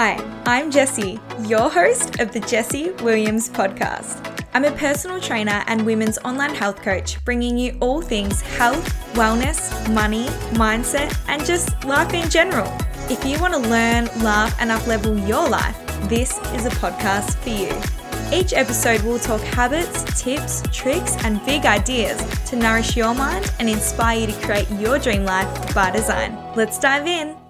Hi, I'm Jessie, your host of the Jessie Williams podcast. I'm a personal trainer and women's online health coach, bringing you all things health, wellness, money, mindset, and just life in general. If you want to learn, laugh, and uplevel your life, this is a podcast for you. Each episode will talk habits, tips, tricks, and big ideas to nourish your mind and inspire you to create your dream life by design. Let's dive in.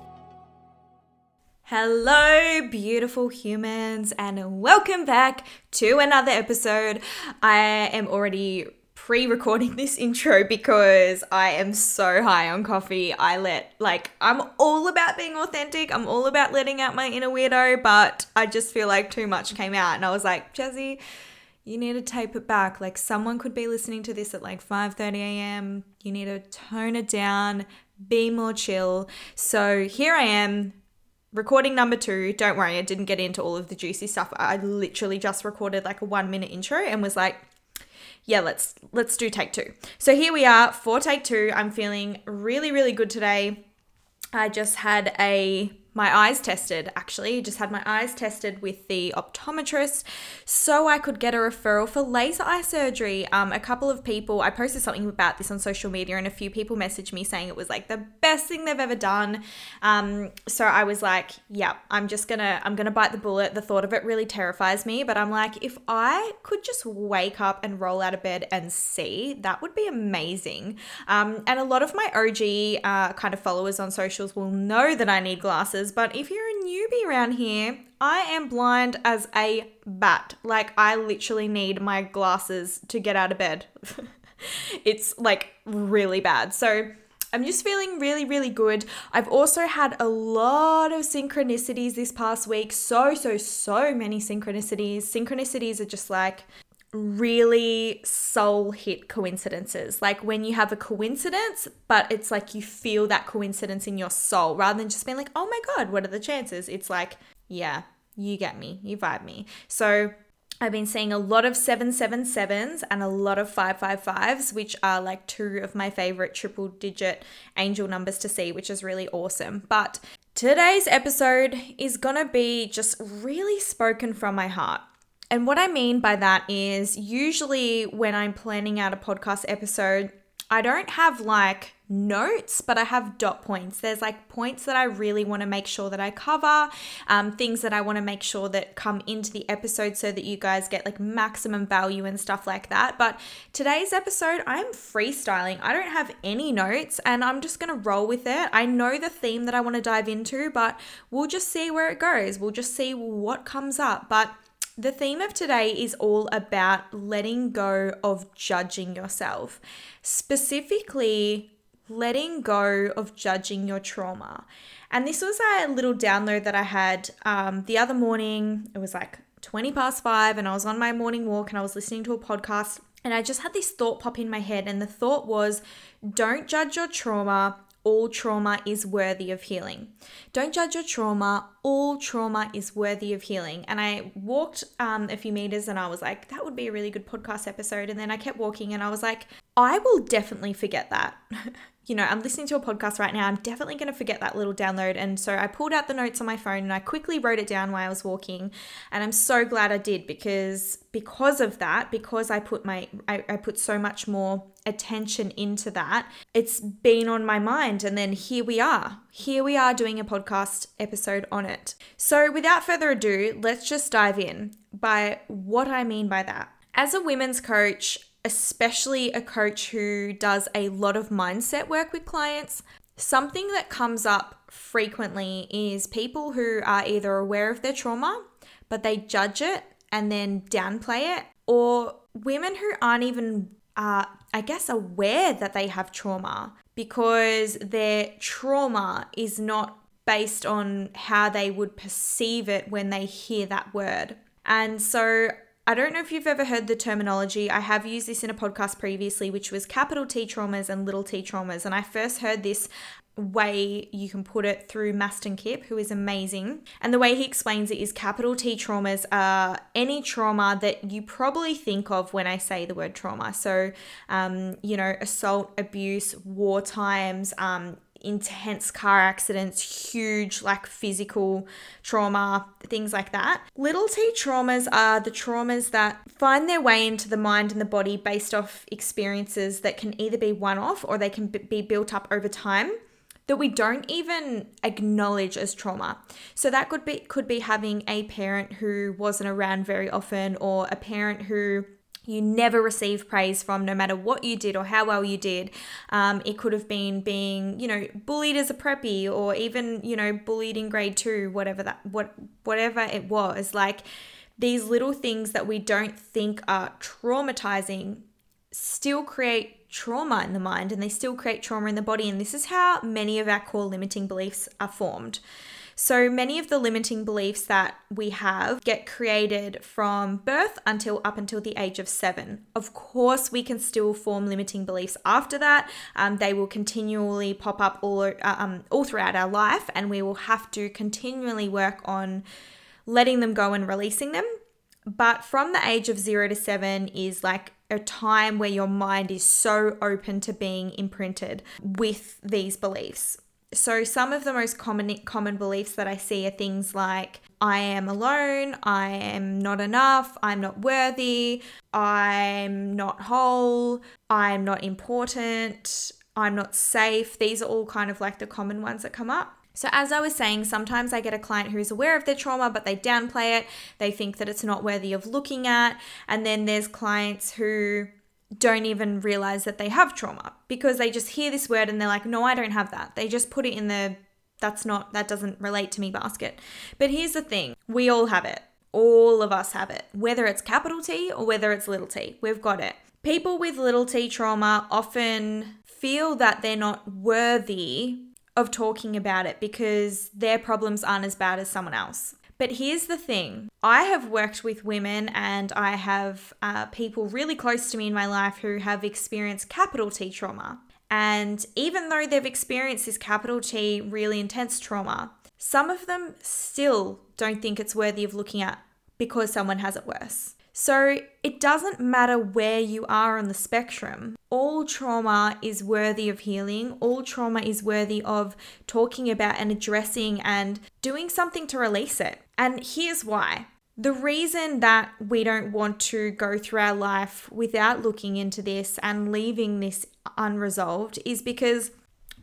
Hello, beautiful humans, and welcome back to another episode. I am already pre recording this intro because I am so high on coffee. I let, like, I'm all about being authentic. I'm all about letting out my inner weirdo, but I just feel like too much came out. And I was like, Jazzy, you need to tape it back. Like, someone could be listening to this at like 5 30 a.m. You need to tone it down, be more chill. So here I am recording number two don't worry i didn't get into all of the juicy stuff. I literally just recorded like a one minute intro and was like yeah let's let's do take two. So here we are for take two. I'm feeling really really good today. I just had a my eyes tested actually just had my eyes tested with the optometrist so i could get a referral for laser eye surgery. Um, a couple of people i posted something about this on social media and a few people messaged me saying it was like the best thing they've ever done. Um, so i was like yeah i'm just gonna i'm gonna bite the bullet. The thought of it really terrifies me but i'm like if i could just wake up and roll out of bed and see that would be amazing. Um, and a lot of my og uh, kind of followers on socials will know that i need glasses but if you're a newbie around here, I am blind as a bat. Like, I literally need my glasses to get out of bed. it's like really bad. So, I'm just feeling really, really good. I've also had a lot of synchronicities this past week. So, so, so many synchronicities. Synchronicities are just like really soul hit coincidences. Like when you have a coincidence, but it's like you feel that coincidence in your soul rather than just being like, oh my God, what are the chances? It's like, yeah, you get me, you vibe me. So I've been seeing a lot of 777s and a lot of 555s, which are like two of my favorite triple digit angel numbers to see, which is really awesome. But today's episode is gonna be just really spoken from my heart. And what I mean by that is usually when I'm planning out a podcast episode, I don't have like notes, but I have dot points. There's like points that I really want to make sure that I cover, um, things that I want to make sure that come into the episode so that you guys get like maximum value and stuff like that. But today's episode, I'm freestyling. I don't have any notes and I'm just going to roll with it. I know the theme that I want to dive into, but we'll just see where it goes. We'll just see what comes up. But the theme of today is all about letting go of judging yourself, specifically, letting go of judging your trauma. And this was a little download that I had um, the other morning. It was like 20 past five, and I was on my morning walk and I was listening to a podcast. And I just had this thought pop in my head, and the thought was don't judge your trauma, all trauma is worthy of healing. Don't judge your trauma. All trauma is worthy of healing. And I walked um, a few meters and I was like, that would be a really good podcast episode. And then I kept walking and I was like, I will definitely forget that. you know, I'm listening to a podcast right now. I'm definitely going to forget that little download. And so I pulled out the notes on my phone and I quickly wrote it down while I was walking. And I'm so glad I did because because of that, because I put my I, I put so much more attention into that, it's been on my mind. And then here we are. Here we are doing a podcast episode on it. So without further ado, let's just dive in by what I mean by that. As a women's coach, especially a coach who does a lot of mindset work with clients, something that comes up frequently is people who are either aware of their trauma, but they judge it and then downplay it, or women who aren't even, uh, I guess, aware that they have trauma because their trauma is not based on how they would perceive it when they hear that word. And so I don't know if you've ever heard the terminology. I have used this in a podcast previously, which was capital T traumas and little t traumas. And I first heard this way you can put it through Mastin Kipp, who is amazing. And the way he explains it is capital T traumas are any trauma that you probably think of when I say the word trauma. So, um, you know, assault, abuse, war times, um, intense car accidents, huge like physical trauma, things like that. Little t traumas are the traumas that find their way into the mind and the body based off experiences that can either be one off or they can be built up over time that we don't even acknowledge as trauma. So that could be could be having a parent who wasn't around very often or a parent who you never receive praise from no matter what you did or how well you did. Um, it could have been being you know bullied as a preppy or even you know bullied in grade two whatever that what whatever it was. Like these little things that we don't think are traumatizing still create trauma in the mind and they still create trauma in the body. And this is how many of our core limiting beliefs are formed so many of the limiting beliefs that we have get created from birth until up until the age of seven. Of course, we can still form limiting beliefs after that. Um, they will continually pop up all, uh, um, all throughout our life, and we will have to continually work on letting them go and releasing them. But from the age of zero to seven is like a time where your mind is so open to being imprinted with these beliefs. So some of the most common common beliefs that I see are things like I am alone, I am not enough, I'm not worthy, I'm not whole, I'm not important, I'm not safe. These are all kind of like the common ones that come up. So, as I was saying, sometimes I get a client who's aware of their trauma, but they downplay it. They think that it's not worthy of looking at. And then there's clients who don't even realize that they have trauma because they just hear this word and they're like, no, I don't have that. They just put it in the that's not, that doesn't relate to me basket. But here's the thing we all have it. All of us have it, whether it's capital T or whether it's little t. We've got it. People with little t trauma often feel that they're not worthy of talking about it because their problems aren't as bad as someone else. But here's the thing I have worked with women and I have uh, people really close to me in my life who have experienced capital T trauma. And even though they've experienced this capital T really intense trauma, some of them still don't think it's worthy of looking at because someone has it worse. So it doesn't matter where you are on the spectrum. All trauma is worthy of healing. All trauma is worthy of talking about and addressing and doing something to release it. And here's why. The reason that we don't want to go through our life without looking into this and leaving this unresolved is because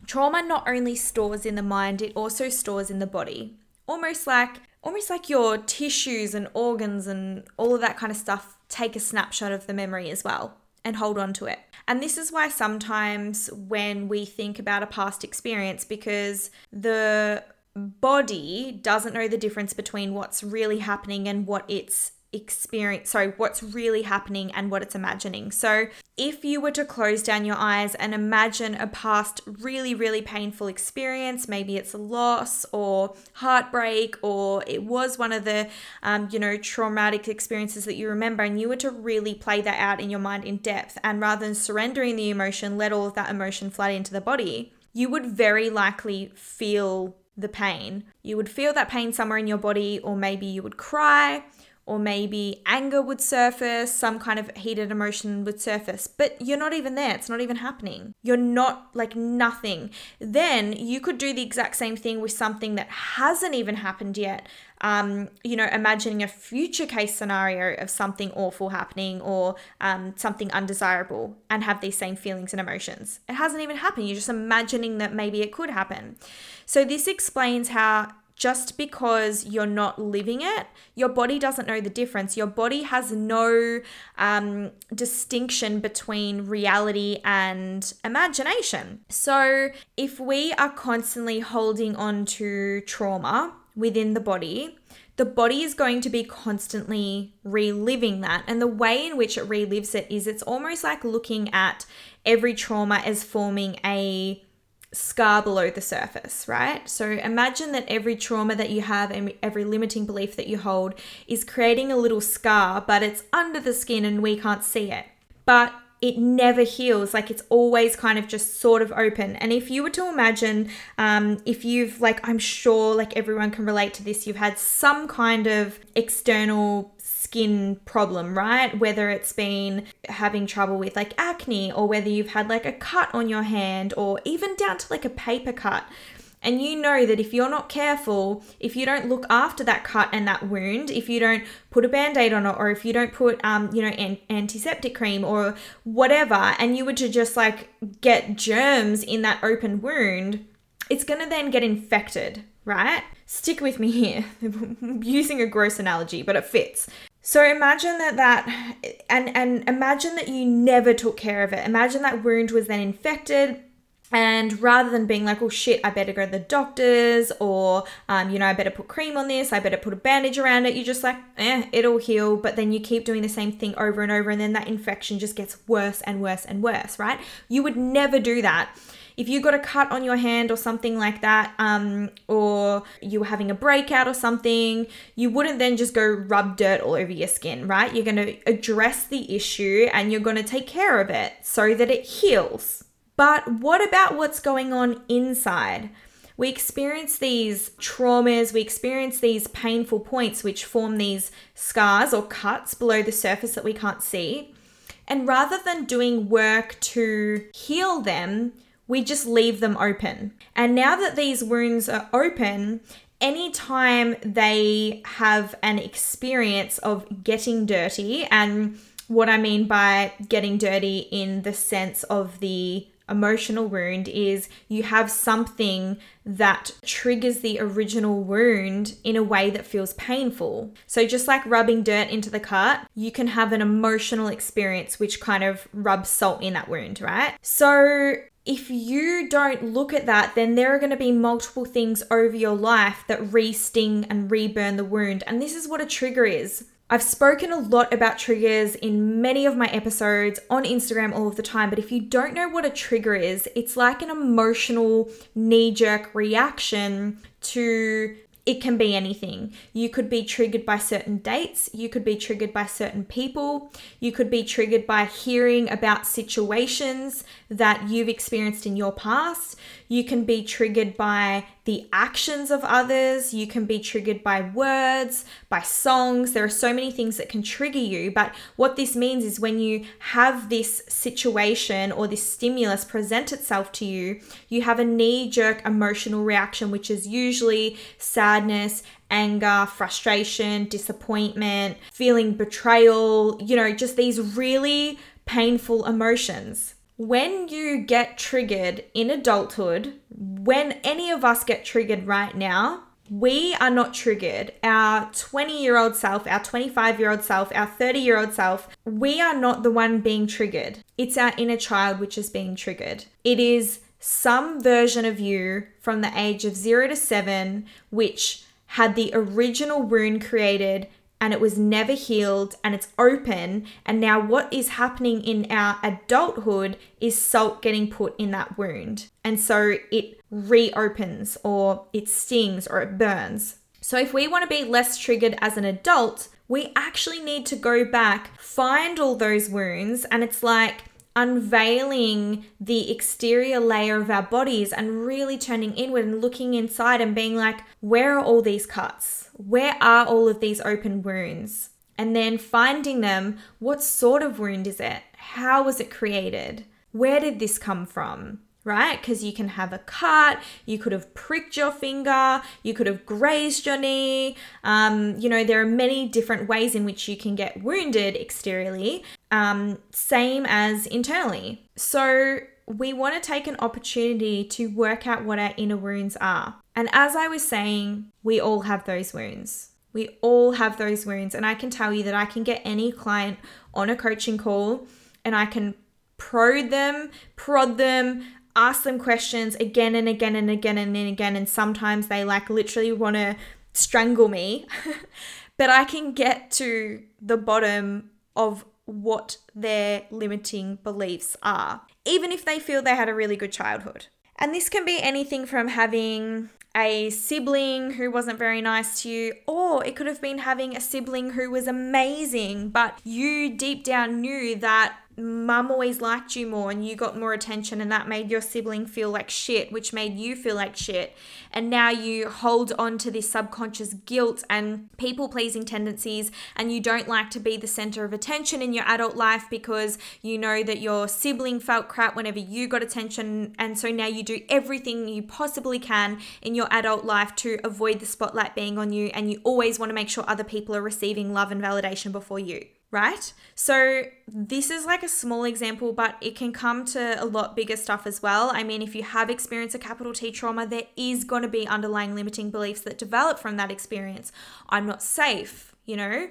trauma not only stores in the mind, it also stores in the body. Almost like almost like your tissues and organs and all of that kind of stuff take a snapshot of the memory as well and hold on to it. And this is why sometimes when we think about a past experience, because the body doesn't know the difference between what's really happening and what it's experience sorry what's really happening and what it's imagining. So if you were to close down your eyes and imagine a past really really painful experience maybe it's a loss or heartbreak or it was one of the um, you know traumatic experiences that you remember and you were to really play that out in your mind in depth and rather than surrendering the emotion let all of that emotion flood into the body you would very likely feel the pain. You would feel that pain somewhere in your body or maybe you would cry or maybe anger would surface, some kind of heated emotion would surface, but you're not even there. It's not even happening. You're not like nothing. Then you could do the exact same thing with something that hasn't even happened yet. Um, you know, imagining a future case scenario of something awful happening or um, something undesirable and have these same feelings and emotions. It hasn't even happened. You're just imagining that maybe it could happen. So, this explains how just because you're not living it, your body doesn't know the difference. Your body has no um, distinction between reality and imagination. So, if we are constantly holding on to trauma within the body, the body is going to be constantly reliving that. And the way in which it relives it is it's almost like looking at every trauma as forming a scar below the surface, right? So imagine that every trauma that you have and every limiting belief that you hold is creating a little scar, but it's under the skin and we can't see it. But it never heals. Like it's always kind of just sort of open. And if you were to imagine, um, if you've, like, I'm sure like everyone can relate to this, you've had some kind of external skin problem, right? Whether it's been having trouble with like acne or whether you've had like a cut on your hand or even down to like a paper cut. And you know that if you're not careful, if you don't look after that cut and that wound, if you don't put a band aid on it, or if you don't put, um, you know, an- antiseptic cream or whatever, and you were to just like get germs in that open wound, it's to then get infected, right? Stick with me here. using a gross analogy, but it fits. So imagine that that and and imagine that you never took care of it. Imagine that wound was then infected and rather than being like, oh shit, I better go to the doctors or, um, you know, I better put cream on this, I better put a bandage around it, you're just like, eh, it'll heal. But then you keep doing the same thing over and over, and then that infection just gets worse and worse and worse, right? You would never do that if you got a cut on your hand or something like that, um, or you were having a breakout or something, you wouldn't then just go rub dirt all over your skin, right? You're going to address the issue and you're going to take care of it so that it heals. But what about what's going on inside? We experience these traumas, we experience these painful points which form these scars or cuts below the surface that we can't see. And rather than doing work to heal them, we just leave them open. And now that these wounds are open, anytime they have an experience of getting dirty, and what I mean by getting dirty in the sense of the emotional wound is you have something that triggers the original wound in a way that feels painful. So, just like rubbing dirt into the cut, you can have an emotional experience which kind of rubs salt in that wound, right? So, if you don't look at that, then there are going to be multiple things over your life that re sting and reburn the wound. And this is what a trigger is. I've spoken a lot about triggers in many of my episodes on Instagram all of the time, but if you don't know what a trigger is, it's like an emotional knee jerk reaction to it can be anything. You could be triggered by certain dates, you could be triggered by certain people, you could be triggered by hearing about situations that you've experienced in your past, you can be triggered by the actions of others. You can be triggered by words, by songs. There are so many things that can trigger you. But what this means is when you have this situation or this stimulus present itself to you, you have a knee jerk emotional reaction, which is usually sadness, anger, frustration, disappointment, feeling betrayal, you know, just these really painful emotions when you get triggered in adulthood, when any of us get triggered right now, we are not triggered. Our 20 year old self, our 25 year old self, our 30 year old self, we are not the one being triggered. It's our inner child which is being triggered. It is some version of you from the age of zero to seven which had the original wound created and it was never healed and it's open. And now, what is happening in our adulthood is salt getting put in that wound. And so it reopens or it stings or it burns. So, if we want to be less triggered as an adult, we actually need to go back, find all those wounds, and it's like, unveiling the exterior layer of our bodies and really turning inward and looking inside and being like, where are all these cuts? Where are all of these open wounds? And then finding them, what sort of wound is it? How was it created? Where did this come from? Right? Because you can have a cut, you could have pricked your finger, you could have grazed your knee. Um, you know, there are many different ways in which you can get wounded exteriorly, um, same as internally. So, we want to take an opportunity to work out what our inner wounds are. And as I was saying, we all have those wounds. We all have those wounds. And I can tell you that I can get any client on a coaching call and I can prod them, prod them, ask them questions again and again and again and then again. And sometimes they like literally want to strangle me. but I can get to the bottom of what their limiting beliefs are, even if they feel they had a really good childhood. And this can be anything from having a sibling who wasn't very nice to you, or it could have been having a sibling who was amazing, but you deep down knew that mum always liked you more and you got more attention and that made your sibling feel like shit, which made you feel like shit. And now you hold on to this subconscious guilt and people pleasing tendencies and you don't like to be the center of attention in your adult life because you know that your sibling felt crap whenever you got attention. And so now you do everything you possibly can in your adult life to avoid the spotlight being on you and you always want to make sure other people are receiving love and validation before you right? So, this is like a small example, but it can come to a lot bigger stuff as well. I mean, if you have experienced a capital T trauma, there is going to be underlying limiting beliefs that develop from that experience. I'm not safe, you know?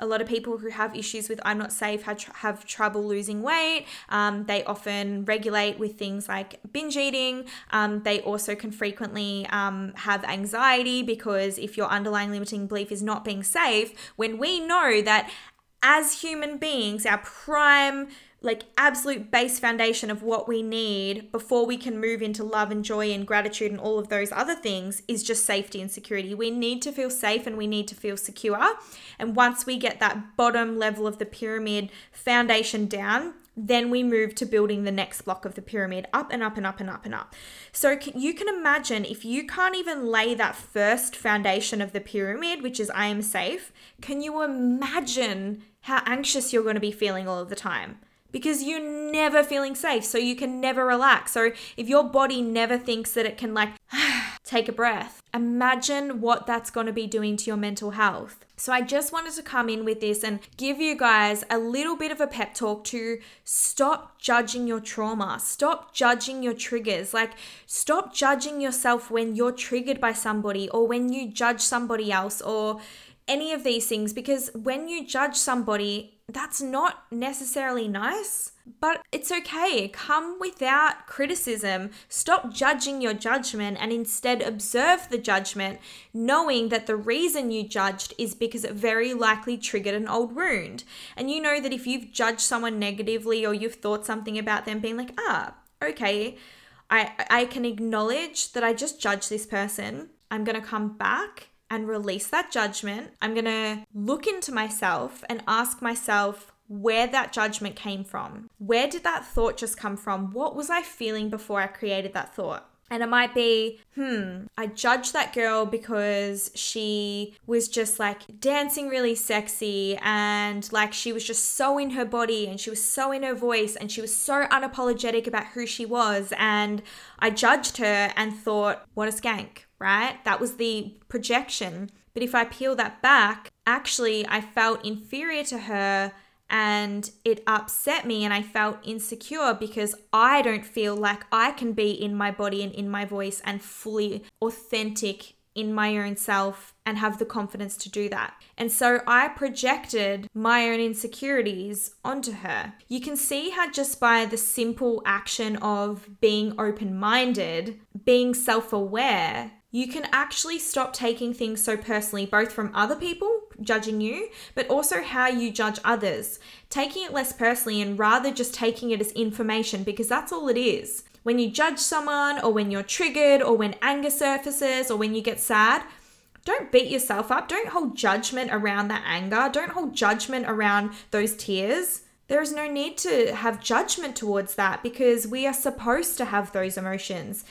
A lot of people who have issues with I'm not safe have, tr- have trouble losing weight. Um, they often regulate with things like binge eating. Um, they also can frequently um, have anxiety because if your underlying limiting belief is not being safe, when we know that as human beings, our prime, like absolute base foundation of what we need before we can move into love and joy and gratitude and all of those other things is just safety and security. We need to feel safe and we need to feel secure. And once we get that bottom level of the pyramid foundation down, then we move to building the next block of the pyramid up and up and up and up and up. So you can imagine if you can't even lay that first foundation of the pyramid, which is I am safe, can you imagine how anxious you're going to be feeling all of the time? Because you're never feeling safe, so you can never relax. So if your body never thinks that it can like take a breath, imagine what that's going to be doing to your mental health. So I just wanted to come in with this and give you guys a little bit of a pep talk to stop judging your trauma, stop judging your triggers. Like, stop judging yourself when you're triggered by somebody or when you judge somebody else or any of these things because when you judge somebody, that's not necessarily nice, but it's okay. Come without criticism. Stop judging your judgment and instead observe the judgment, knowing that the reason you judged is because it very likely triggered an old wound. And you know that if you've judged someone negatively or you've thought something about them, being like, ah, okay, I, I can acknowledge that I just judged this person. I'm going to come back and release that judgment. I'm going to look into myself and ask myself where that judgment came from. Where did that thought just come from? What was I feeling before I created that thought? And it might be, hmm, I judged that girl because she was just like dancing really sexy and like she was just so in her body and she was so in her voice and she was so unapologetic about who she was. And I judged her and thought, what a skank right? That was the projection. But if I peel that back, actually, I felt inferior to her and it upset me and I felt insecure because I don't feel like I can be in my body and in my voice and fully authentic in my own self and have the confidence to do that. And so I projected my own insecurities onto her. You can see how just by the simple action of being open minded, being self aware, you can actually stop taking things so personally, both from other people judging you, but also how you judge others. Taking it less personally and rather just taking it as information because that's all it is. When you judge someone, or when you're triggered, or when anger surfaces, or when you get sad, don't beat yourself up. Don't hold judgment around that anger. Don't hold judgment around those tears. There is no need to have judgment towards that because we are supposed to have those emotions.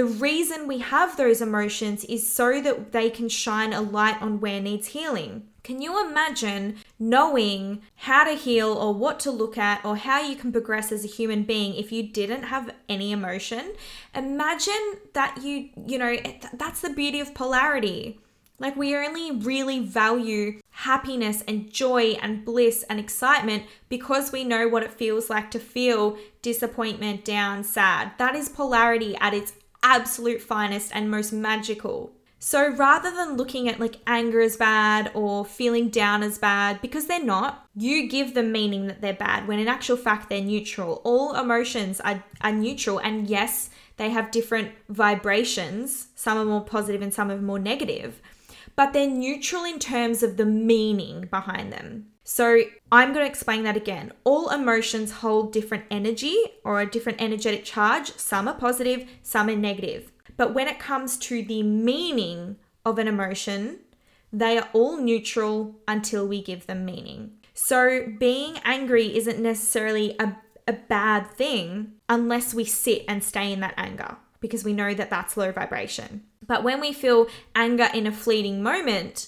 The reason we have those emotions is so that they can shine a light on where needs healing. Can you imagine knowing how to heal or what to look at or how you can progress as a human being if you didn't have any emotion? Imagine that you, you know, eh, that's the beauty of polarity. Like, we only really value happiness and joy and bliss and excitement because we know what it feels like to feel disappointment, down, sad. That is polarity at its absolute finest and most magical. So rather than looking at like anger as bad or feeling down as bad, because they're not, you give them meaning that they're bad when in actual fact they're neutral. All emotions are, are neutral, and yes, they have different vibrations. Some are more positive and some are more negative, but they're neutral in terms of the meaning behind them. So I'm going to explain that again. All emotions hold different energy or a different energetic charge. Some are positive, some are negative. But when it comes to the meaning of an emotion, they are all neutral until we give them meaning. So being angry isn't necessarily a, a bad thing unless we sit and stay in that anger because we know that that's low vibration. But when we feel anger in a fleeting moment,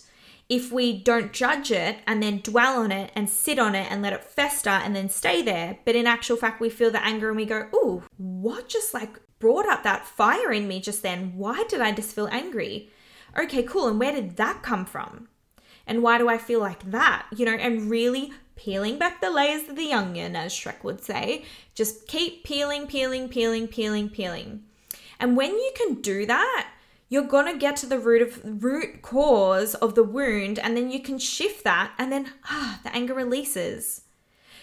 if we don't judge it and then dwell on it and sit on it and let it fester and then stay there, but in actual fact, we feel the anger and we go, Ooh, what just like brought up that fire in me just then? Why did I just feel angry? Okay, cool. And where did that come from? And why do I feel like that? You know, and really peeling back the layers of the onion, as Shrek would say. Just keep peeling, peeling, peeling, peeling, peeling. And when you can do that, you're going to get to the root of root cause of the wound and then you can shift that and then ah, the anger releases.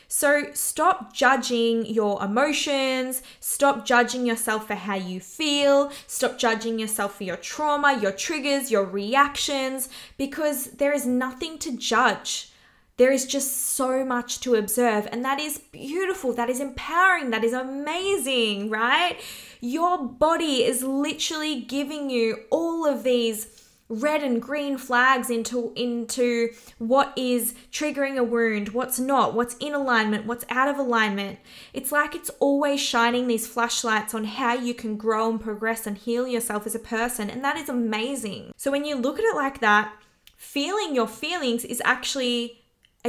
So stop judging your emotions, stop judging yourself for how you feel, stop judging yourself for your trauma, your triggers, your reactions, because there is nothing to judge. There is just so much to observe, and that is beautiful, that is empowering, that is amazing, right? Your body is literally giving you all of these red and green flags into into what is triggering a wound, what's not, what's in alignment, what's out of alignment. It's like it's always shining these flashlights on how you can grow and progress and heal yourself as a person, and that is amazing. So when you look at it like that, feeling your feelings is actually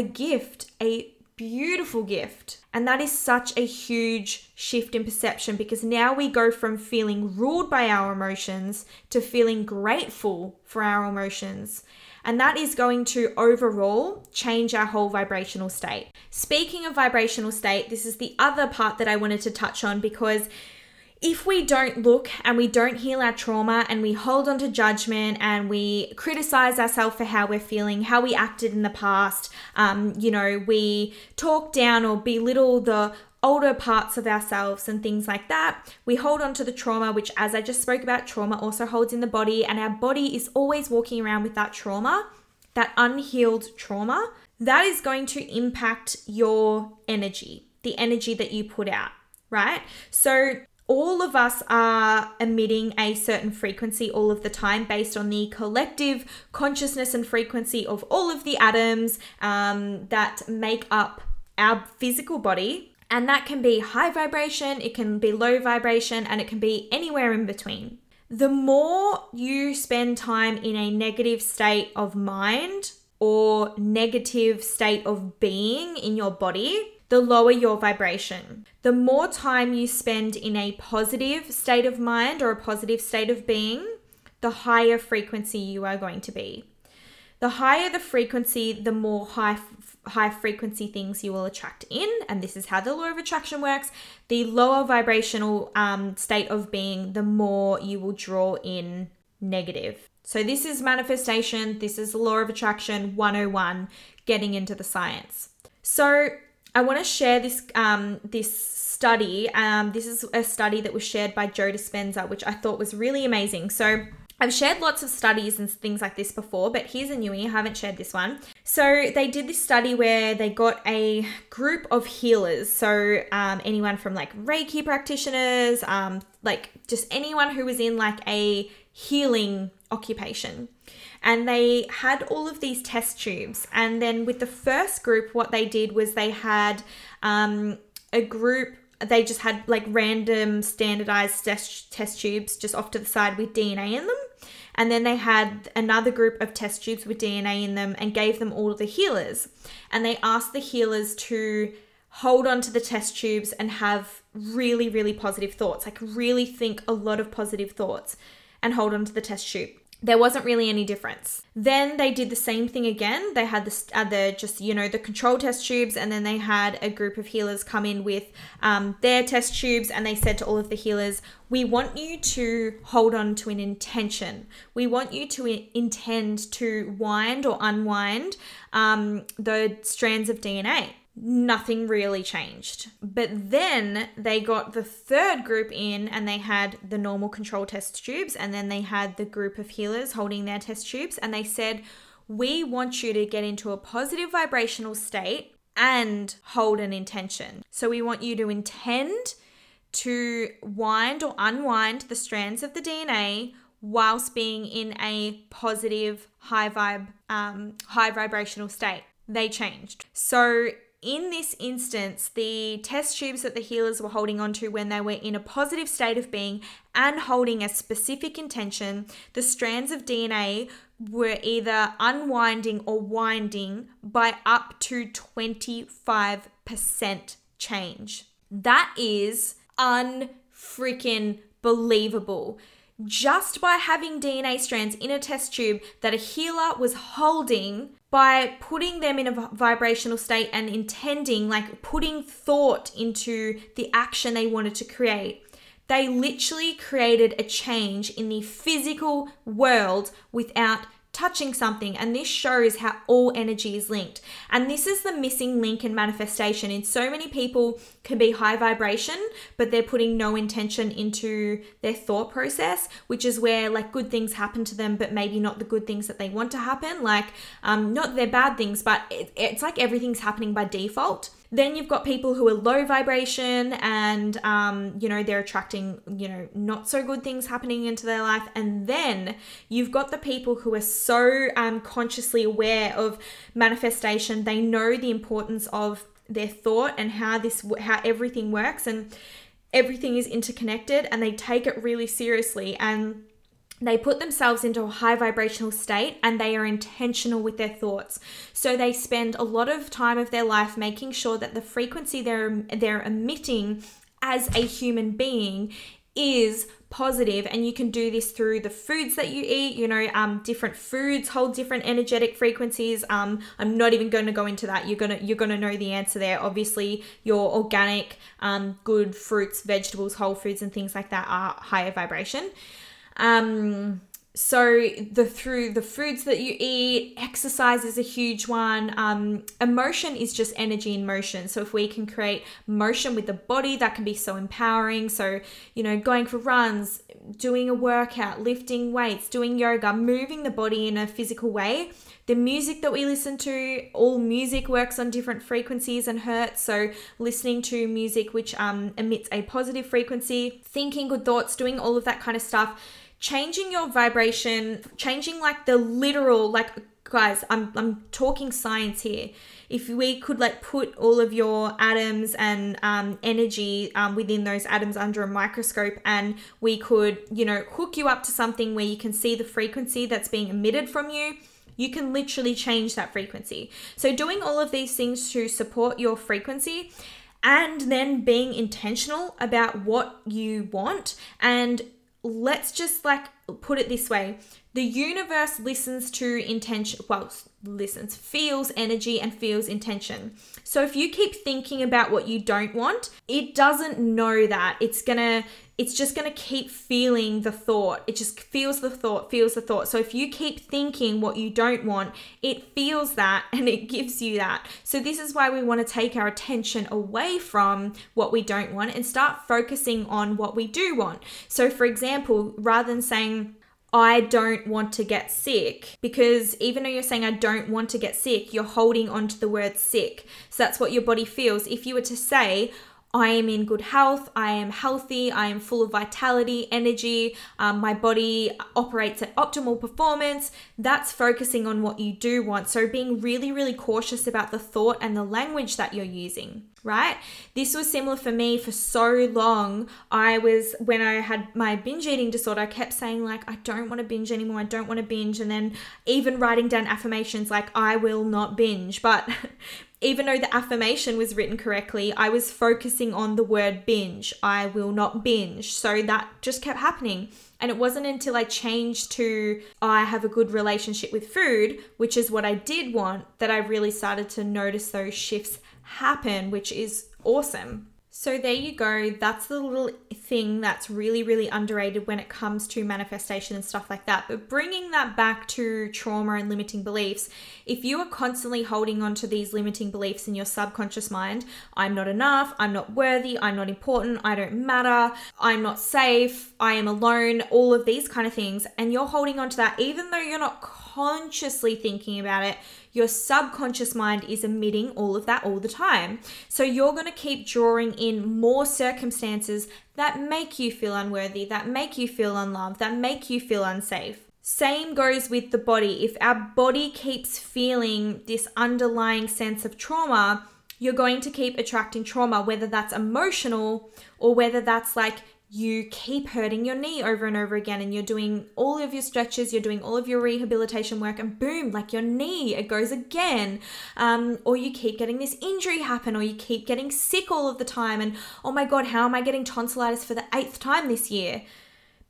a gift, a beautiful gift. And that is such a huge shift in perception because now we go from feeling ruled by our emotions to feeling grateful for our emotions. And that is going to overall change our whole vibrational state. Speaking of vibrational state, this is the other part that I wanted to touch on because if we don't look and we don't heal our trauma and we hold on to judgment and we criticize ourselves for how we're feeling, how we acted in the past, um, you know, we talk down or belittle the older parts of ourselves and things like that. We hold on to the trauma, which, as I just spoke about, trauma also holds in the body, and our body is always walking around with that trauma, that unhealed trauma. That is going to impact your energy, the energy that you put out, right? So, all of us are emitting a certain frequency all of the time based on the collective consciousness and frequency of all of the atoms um, that make up our physical body. And that can be high vibration, it can be low vibration, and it can be anywhere in between. The more you spend time in a negative state of mind or negative state of being in your body, the lower your vibration. The more time you spend in a positive state of mind or a positive state of being, the higher frequency you are going to be. The higher the frequency, the more high high frequency things you will attract in, and this is how the law of attraction works. The lower vibrational um, state of being, the more you will draw in negative. So this is manifestation. This is the law of attraction 101, getting into the science. So I want to share this um, this study. Um, this is a study that was shared by Joe Dispenza, which I thought was really amazing. So I've shared lots of studies and things like this before, but here's a newie. I haven't shared this one. So they did this study where they got a group of healers. So um, anyone from like Reiki practitioners, um, like just anyone who was in like a healing occupation and they had all of these test tubes. And then with the first group, what they did was they had um, a group. They just had like random standardized test, test tubes just off to the side with DNA in them. And then they had another group of test tubes with DNA in them and gave them all the healers. And they asked the healers to hold on to the test tubes and have really, really positive thoughts, like really think a lot of positive thoughts and hold on to the test tube there wasn't really any difference. Then they did the same thing again. They had the, uh, the just, you know, the control test tubes, and then they had a group of healers come in with um, their test tubes, and they said to all of the healers, We want you to hold on to an intention. We want you to intend to wind or unwind um, the strands of DNA nothing really changed. But then they got the third group in and they had the normal control test tubes and then they had the group of healers holding their test tubes and they said, We want you to get into a positive vibrational state and hold an intention. So we want you to intend to wind or unwind the strands of the DNA whilst being in a positive high vibe um, high vibrational state they changed. So in this instance, the test tubes that the healers were holding onto when they were in a positive state of being and holding a specific intention, the strands of DNA were either unwinding or winding by up to 25% change. That is unfreaking believable. Just by having DNA strands in a test tube that a healer was holding by putting them in a vibrational state and intending, like putting thought into the action they wanted to create, they literally created a change in the physical world without touching something and this shows how all energy is linked. And this is the missing link in manifestation. In so many people can be high vibration but they're putting no intention into their thought process which is where like good things happen to them but maybe not the good things that they want to happen. Like um not they're bad things but it, it's like everything's happening by default then you've got people who are low vibration and, um, you know, they're attracting, you know, not so good things happening into their life. And then you've got the people who are so um, consciously aware of manifestation. They know the importance of their thought and how this, how everything works and everything is interconnected and they take it really seriously. And they put themselves into a high vibrational state and they are intentional with their thoughts. So they spend a lot of time of their life making sure that the frequency they're they're emitting as a human being is positive. And you can do this through the foods that you eat you know um different foods hold different energetic frequencies. Um i'm not even going to go into that. You're going to you're going to know the answer there. Obviously your organic um good fruits vegetables whole foods and things like that are higher vibration um, so the through the foods that you eat exercise is a huge one. Um, emotion is just energy in motion. So if we can create motion with the body that can be so empowering. So you know going for runs doing a workout lifting weights doing yoga moving the body in a physical way. The music that we listen to all music works on different frequencies and hertz. So listening to music which um, emits a positive frequency thinking good thoughts doing all of that kind of stuff changing your vibration, changing like the literal, like guys, I'm I'm talking science here. If we could like put all of your atoms and um, energy um, within those atoms under a microscope, and we could, you know, hook you up to something where you can see the frequency that's being emitted from you. You can literally change that frequency. So, doing all of these things to support your frequency and then being intentional about what you want and let's just like put it this way the universe listens to intention well listens feels energy and feels intention so if you keep thinking about what you don't want it doesn't know that it's gonna it's just to keep feeling the thought. It just feels the thought, feels the thought. So if you keep thinking what you don't want, it feels that and it gives you that. So this is why we want to take our attention away from what we don't want and start focusing on what we do want. So for example, rather than saying, I don't want to get sick because even though you're saying I don't want to get sick, you're holding on to the word sick. So that's what your body feels. If you were to say, I am in good health, I am healthy, I am full of vitality, energy, um, my body operates at optimal performance. That's focusing on what you do want. So, being really, really cautious about the thought and the language that you're using, right? This was similar for me for so long. I was, when I had my binge eating disorder, I kept saying, like, I don't want to binge anymore, I don't want to binge. And then even writing down affirmations like, I will not binge. But even though the affirmation was written correctly, I was focusing on the word binge. I will not binge. So that just kept happening. And it wasn't until I changed to I have a good relationship with food, which is what I did want, that I really started to notice those shifts happen, which is awesome. So there you go. That's the little thing that's really, really underrated when it comes to manifestation and stuff like that. But bringing that back to trauma and limiting beliefs, if you are constantly holding on to these limiting beliefs in your subconscious mind, I'm not enough, I'm not worthy, I'm not important, I don't matter, I'm not safe, I am alone, all of these kind of things, and you're holding on to that even though you're not consciously thinking about it, your subconscious mind is emitting all of that all the time. So you're going to keep drawing in more circumstances that make you feel unworthy, that make you feel unloved, that make you feel unsafe. Same goes with the body. If our body keeps feeling this underlying sense of trauma, you're going to keep attracting trauma, whether that's emotional or whether that's like you keep hurting your knee over and over again and you're doing all of your stretches you're doing all of your rehabilitation work and boom like your knee it goes again. Um, or you keep getting this injury happen or you keep getting sick all of the time and oh my god how am i getting tonsillitis for the eighth time this year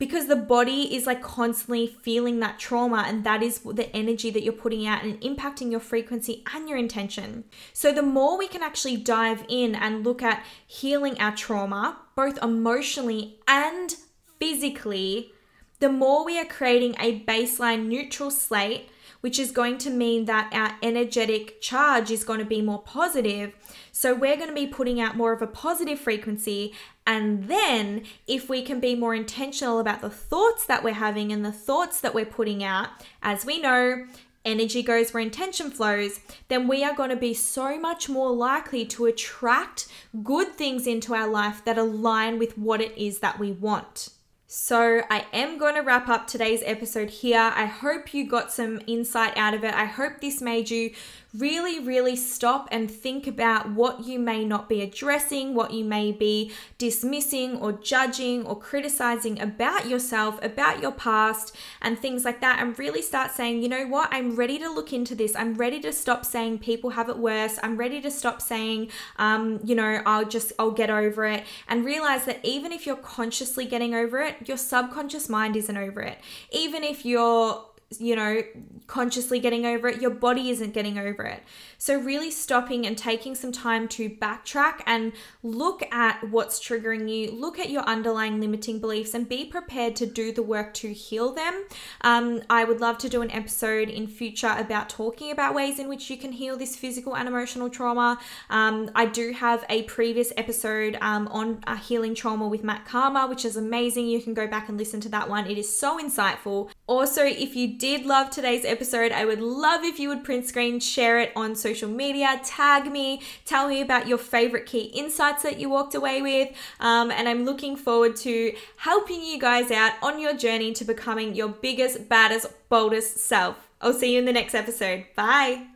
because the body is like constantly feeling that trauma and that is the energy that you're putting out and impacting your frequency and your intention. So the more we can actually dive in and look at healing our trauma, both emotionally and physically, the more we are creating a baseline neutral slate which is going to mean that our energetic charge is going to be more positive. So we're going to be putting out more of a positive frequency. And then, if we can be more intentional about the thoughts that we're having and the thoughts that we're putting out, as we know, energy goes where intention flows, then we are going to be so much more likely to attract good things into our life that align with what it is that we want. So, I am going to wrap up today's episode here. I hope you got some insight out of it. I hope this made you really, really stop and think about what you may not be addressing, what you may be dismissing or judging or criticizing about yourself, about your past, and things like that. And really start saying, you know what, I'm ready to look into this. I'm ready to stop saying people have it worse. I'm ready to stop saying, um, you know, I'll just, I'll get over it. And realize that even if you're consciously getting over it, your subconscious mind isn't over it. Even if you're you know, consciously getting over it, your body isn't getting over it. So, really stopping and taking some time to backtrack and look at what's triggering you, look at your underlying limiting beliefs, and be prepared to do the work to heal them. Um, I would love to do an episode in future about talking about ways in which you can heal this physical and emotional trauma. Um, I do have a previous episode um, on uh, healing trauma with Matt Karma, which is amazing. You can go back and listen to that one, it is so insightful. Also, if you did love today's episode, I would love if you would print screen, share it on social media, tag me, tell me about your favorite key insights that you walked away with. Um, and I'm looking forward to helping you guys out on your journey to becoming your biggest, baddest, boldest self. I'll see you in the next episode. Bye.